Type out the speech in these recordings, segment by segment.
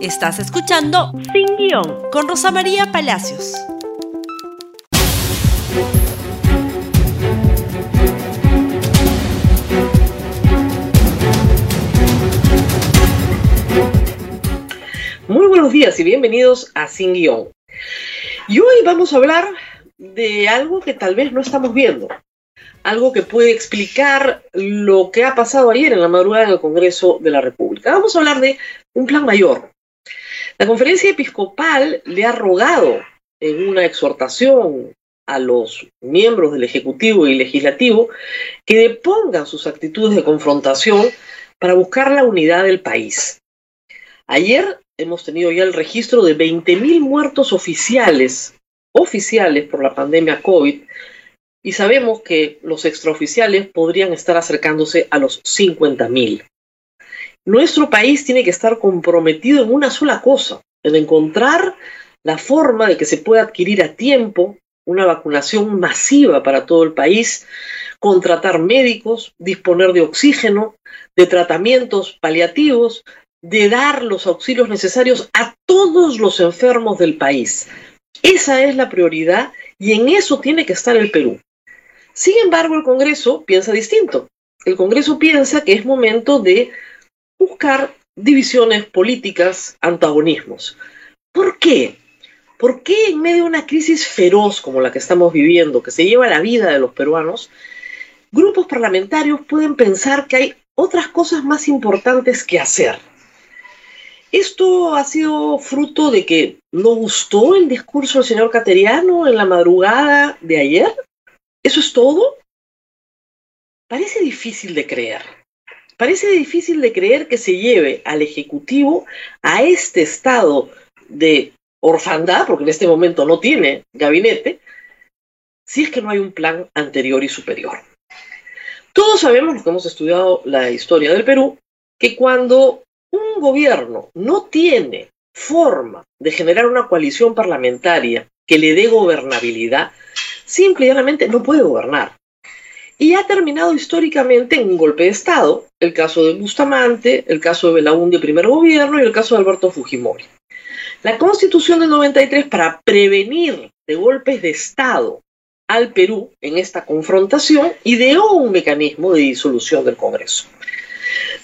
Estás escuchando Sin Guión con Rosa María Palacios. Muy buenos días y bienvenidos a Sin Guión. Y hoy vamos a hablar de algo que tal vez no estamos viendo, algo que puede explicar lo que ha pasado ayer en la madrugada en el Congreso de la República. Vamos a hablar de un plan mayor, la conferencia episcopal le ha rogado en una exhortación a los miembros del Ejecutivo y Legislativo que depongan sus actitudes de confrontación para buscar la unidad del país. Ayer hemos tenido ya el registro de 20.000 muertos oficiales, oficiales por la pandemia COVID, y sabemos que los extraoficiales podrían estar acercándose a los 50.000. Nuestro país tiene que estar comprometido en una sola cosa, en encontrar la forma de que se pueda adquirir a tiempo una vacunación masiva para todo el país, contratar médicos, disponer de oxígeno, de tratamientos paliativos, de dar los auxilios necesarios a todos los enfermos del país. Esa es la prioridad y en eso tiene que estar el Perú. Sin embargo, el Congreso piensa distinto. El Congreso piensa que es momento de buscar divisiones políticas, antagonismos. ¿Por qué? ¿Por qué en medio de una crisis feroz como la que estamos viviendo, que se lleva la vida de los peruanos, grupos parlamentarios pueden pensar que hay otras cosas más importantes que hacer? ¿Esto ha sido fruto de que no gustó el discurso del señor Cateriano en la madrugada de ayer? ¿Eso es todo? Parece difícil de creer. Parece difícil de creer que se lleve al Ejecutivo a este estado de orfandad, porque en este momento no tiene gabinete, si es que no hay un plan anterior y superior. Todos sabemos, los que hemos estudiado la historia del Perú, que cuando un gobierno no tiene forma de generar una coalición parlamentaria que le dé gobernabilidad, simplemente no puede gobernar y ha terminado históricamente en un golpe de Estado, el caso de Bustamante, el caso de Belaúnde, primer gobierno, y el caso de Alberto Fujimori. La Constitución del 93, para prevenir de golpes de Estado al Perú en esta confrontación, ideó un mecanismo de disolución del Congreso.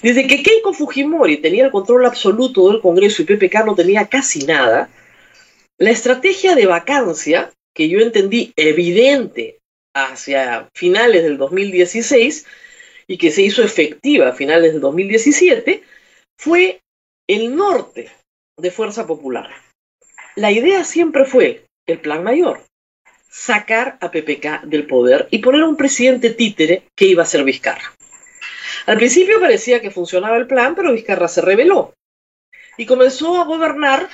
Desde que Keiko Fujimori tenía el control absoluto del Congreso y PPK no tenía casi nada, la estrategia de vacancia, que yo entendí evidente hacia finales del 2016 y que se hizo efectiva a finales del 2017, fue el norte de Fuerza Popular. La idea siempre fue el plan mayor, sacar a PPK del poder y poner a un presidente títere que iba a ser Vizcarra. Al principio parecía que funcionaba el plan, pero Vizcarra se rebeló y comenzó a gobernar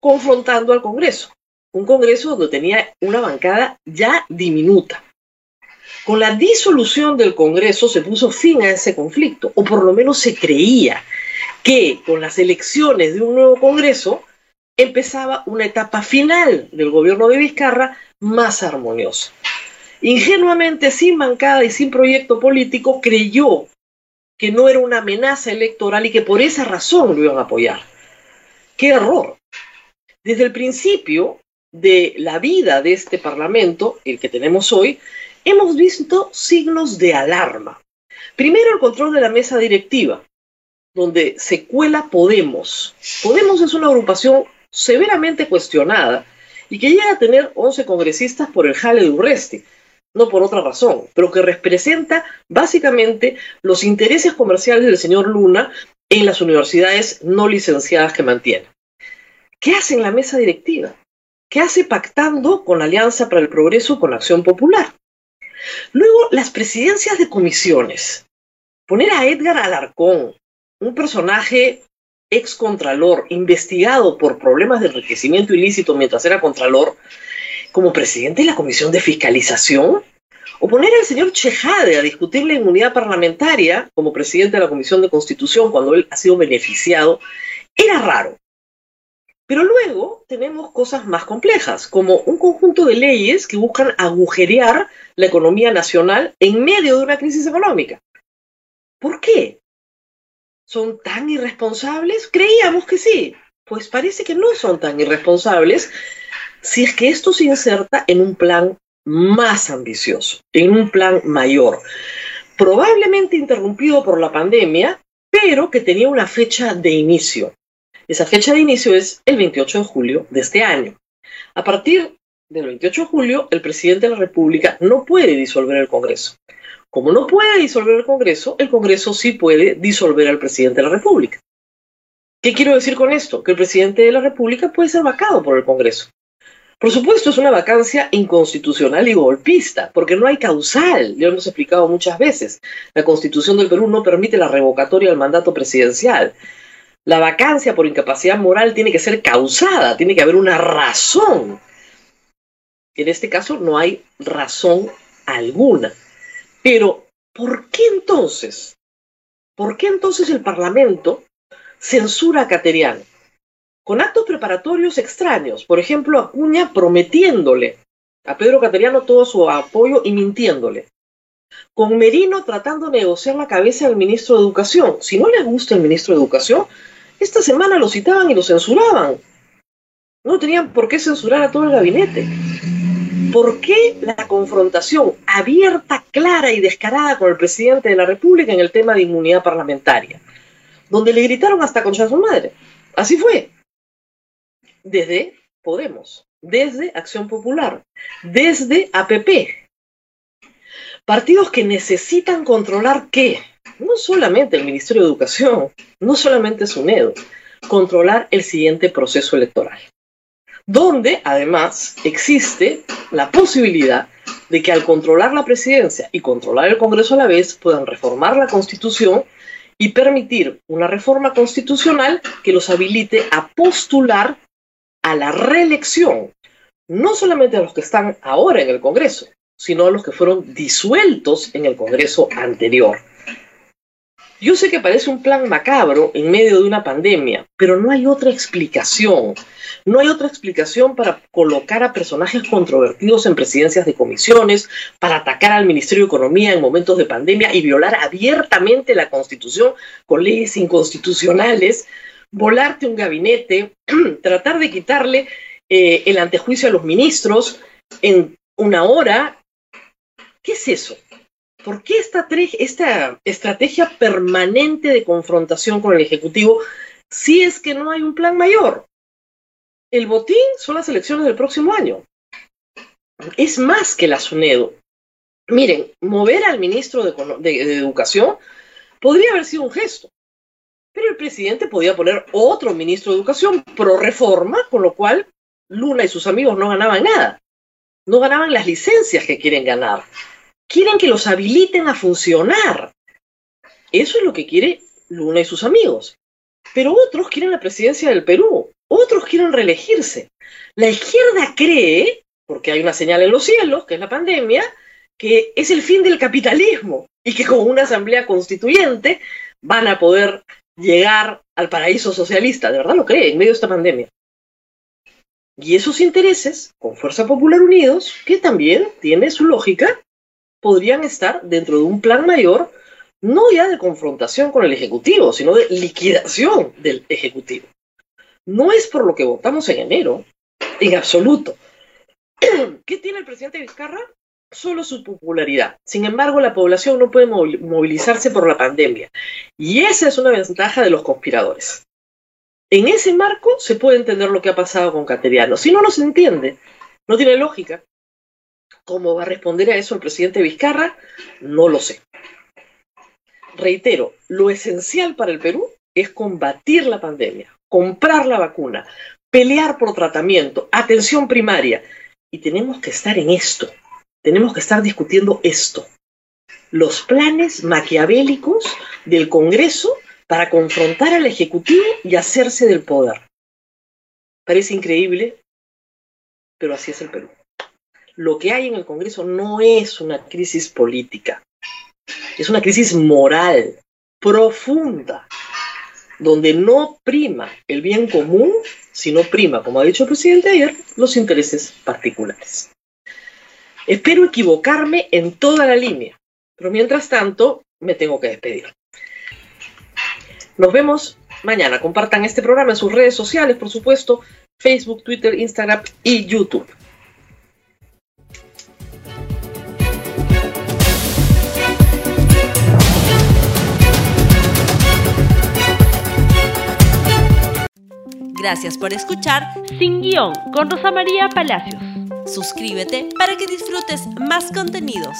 confrontando al Congreso. Un Congreso donde tenía una bancada ya diminuta. Con la disolución del Congreso se puso fin a ese conflicto, o por lo menos se creía que con las elecciones de un nuevo Congreso empezaba una etapa final del gobierno de Vizcarra más armoniosa. Ingenuamente, sin bancada y sin proyecto político, creyó que no era una amenaza electoral y que por esa razón lo iban a apoyar. ¡Qué error! Desde el principio de la vida de este Parlamento, el que tenemos hoy, hemos visto signos de alarma. Primero, el control de la mesa directiva, donde se cuela Podemos. Podemos es una agrupación severamente cuestionada y que llega a tener 11 congresistas por el jale de Urresti, no por otra razón, pero que representa básicamente los intereses comerciales del señor Luna en las universidades no licenciadas que mantiene. ¿Qué hace en la mesa directiva? ¿Qué hace pactando con la Alianza para el Progreso con Acción Popular? Luego, las presidencias de comisiones. Poner a Edgar Alarcón, un personaje ex contralor, investigado por problemas de enriquecimiento ilícito mientras era contralor, como presidente de la Comisión de Fiscalización, o poner al señor Chejade a discutir la inmunidad parlamentaria como presidente de la Comisión de Constitución cuando él ha sido beneficiado, era raro. Pero luego tenemos cosas más complejas, como un conjunto de leyes que buscan agujerear la economía nacional en medio de una crisis económica. ¿Por qué? ¿Son tan irresponsables? Creíamos que sí. pues parece que no son tan irresponsables si es que esto se inserta en un plan más ambicioso, en un plan mayor, probablemente interrumpido por la pandemia, pero que tenía una fecha de inicio. Esa fecha de inicio es el 28 de julio de este año. A partir del 28 de julio, el presidente de la República no puede disolver el Congreso. Como no puede disolver el Congreso, el Congreso sí puede disolver al presidente de la República. ¿Qué quiero decir con esto? Que el presidente de la República puede ser vacado por el Congreso. Por supuesto, es una vacancia inconstitucional y golpista, porque no hay causal, ya lo hemos explicado muchas veces. La Constitución del Perú no permite la revocatoria del mandato presidencial. La vacancia por incapacidad moral tiene que ser causada, tiene que haber una razón. En este caso no hay razón alguna. Pero, ¿por qué entonces? ¿Por qué entonces el Parlamento censura a Cateriano? Con actos preparatorios extraños. Por ejemplo, Acuña prometiéndole a Pedro Cateriano todo su apoyo y mintiéndole. Con Merino tratando de negociar la cabeza del ministro de Educación. Si no le gusta el ministro de Educación, esta semana lo citaban y lo censuraban. No tenían por qué censurar a todo el gabinete. ¿Por qué la confrontación abierta, clara y descarada con el presidente de la República en el tema de inmunidad parlamentaria? Donde le gritaron hasta concha su madre. Así fue. Desde Podemos, desde Acción Popular, desde APP. Partidos que necesitan controlar qué? No solamente el Ministerio de Educación, no solamente SUNEDO, controlar el siguiente proceso electoral donde además existe la posibilidad de que al controlar la presidencia y controlar el Congreso a la vez puedan reformar la Constitución y permitir una reforma constitucional que los habilite a postular a la reelección, no solamente a los que están ahora en el Congreso, sino a los que fueron disueltos en el Congreso anterior. Yo sé que parece un plan macabro en medio de una pandemia, pero no hay otra explicación. No hay otra explicación para colocar a personajes controvertidos en presidencias de comisiones, para atacar al Ministerio de Economía en momentos de pandemia y violar abiertamente la Constitución con leyes inconstitucionales, volarte un gabinete, tratar de quitarle eh, el antejuicio a los ministros en una hora. ¿Qué es eso? ¿Por qué esta, esta estrategia permanente de confrontación con el Ejecutivo si es que no hay un plan mayor? El botín son las elecciones del próximo año. Es más que la SUNEDO. Miren, mover al ministro de, de Educación podría haber sido un gesto, pero el presidente podía poner otro ministro de Educación pro reforma, con lo cual Luna y sus amigos no ganaban nada. No ganaban las licencias que quieren ganar quieren que los habiliten a funcionar. Eso es lo que quiere Luna y sus amigos. Pero otros quieren la presidencia del Perú, otros quieren reelegirse. La izquierda cree, porque hay una señal en los cielos, que es la pandemia, que es el fin del capitalismo y que con una asamblea constituyente van a poder llegar al paraíso socialista. De verdad lo cree en medio de esta pandemia. Y esos intereses, con Fuerza Popular Unidos, que también tiene su lógica, podrían estar dentro de un plan mayor, no ya de confrontación con el Ejecutivo, sino de liquidación del Ejecutivo. No es por lo que votamos en enero, en absoluto. ¿Qué tiene el presidente Vizcarra? Solo su popularidad. Sin embargo, la población no puede movilizarse por la pandemia. Y esa es una ventaja de los conspiradores. En ese marco se puede entender lo que ha pasado con Cateriano. Si no, no se entiende. No tiene lógica. ¿Cómo va a responder a eso el presidente Vizcarra? No lo sé. Reitero, lo esencial para el Perú es combatir la pandemia, comprar la vacuna, pelear por tratamiento, atención primaria. Y tenemos que estar en esto, tenemos que estar discutiendo esto. Los planes maquiavélicos del Congreso para confrontar al Ejecutivo y hacerse del poder. Parece increíble, pero así es el Perú lo que hay en el Congreso no es una crisis política, es una crisis moral profunda, donde no prima el bien común, sino prima, como ha dicho el presidente ayer, los intereses particulares. Espero equivocarme en toda la línea, pero mientras tanto me tengo que despedir. Nos vemos mañana. Compartan este programa en sus redes sociales, por supuesto, Facebook, Twitter, Instagram y YouTube. Gracias por escuchar Sin Guión con Rosa María Palacios. Suscríbete para que disfrutes más contenidos.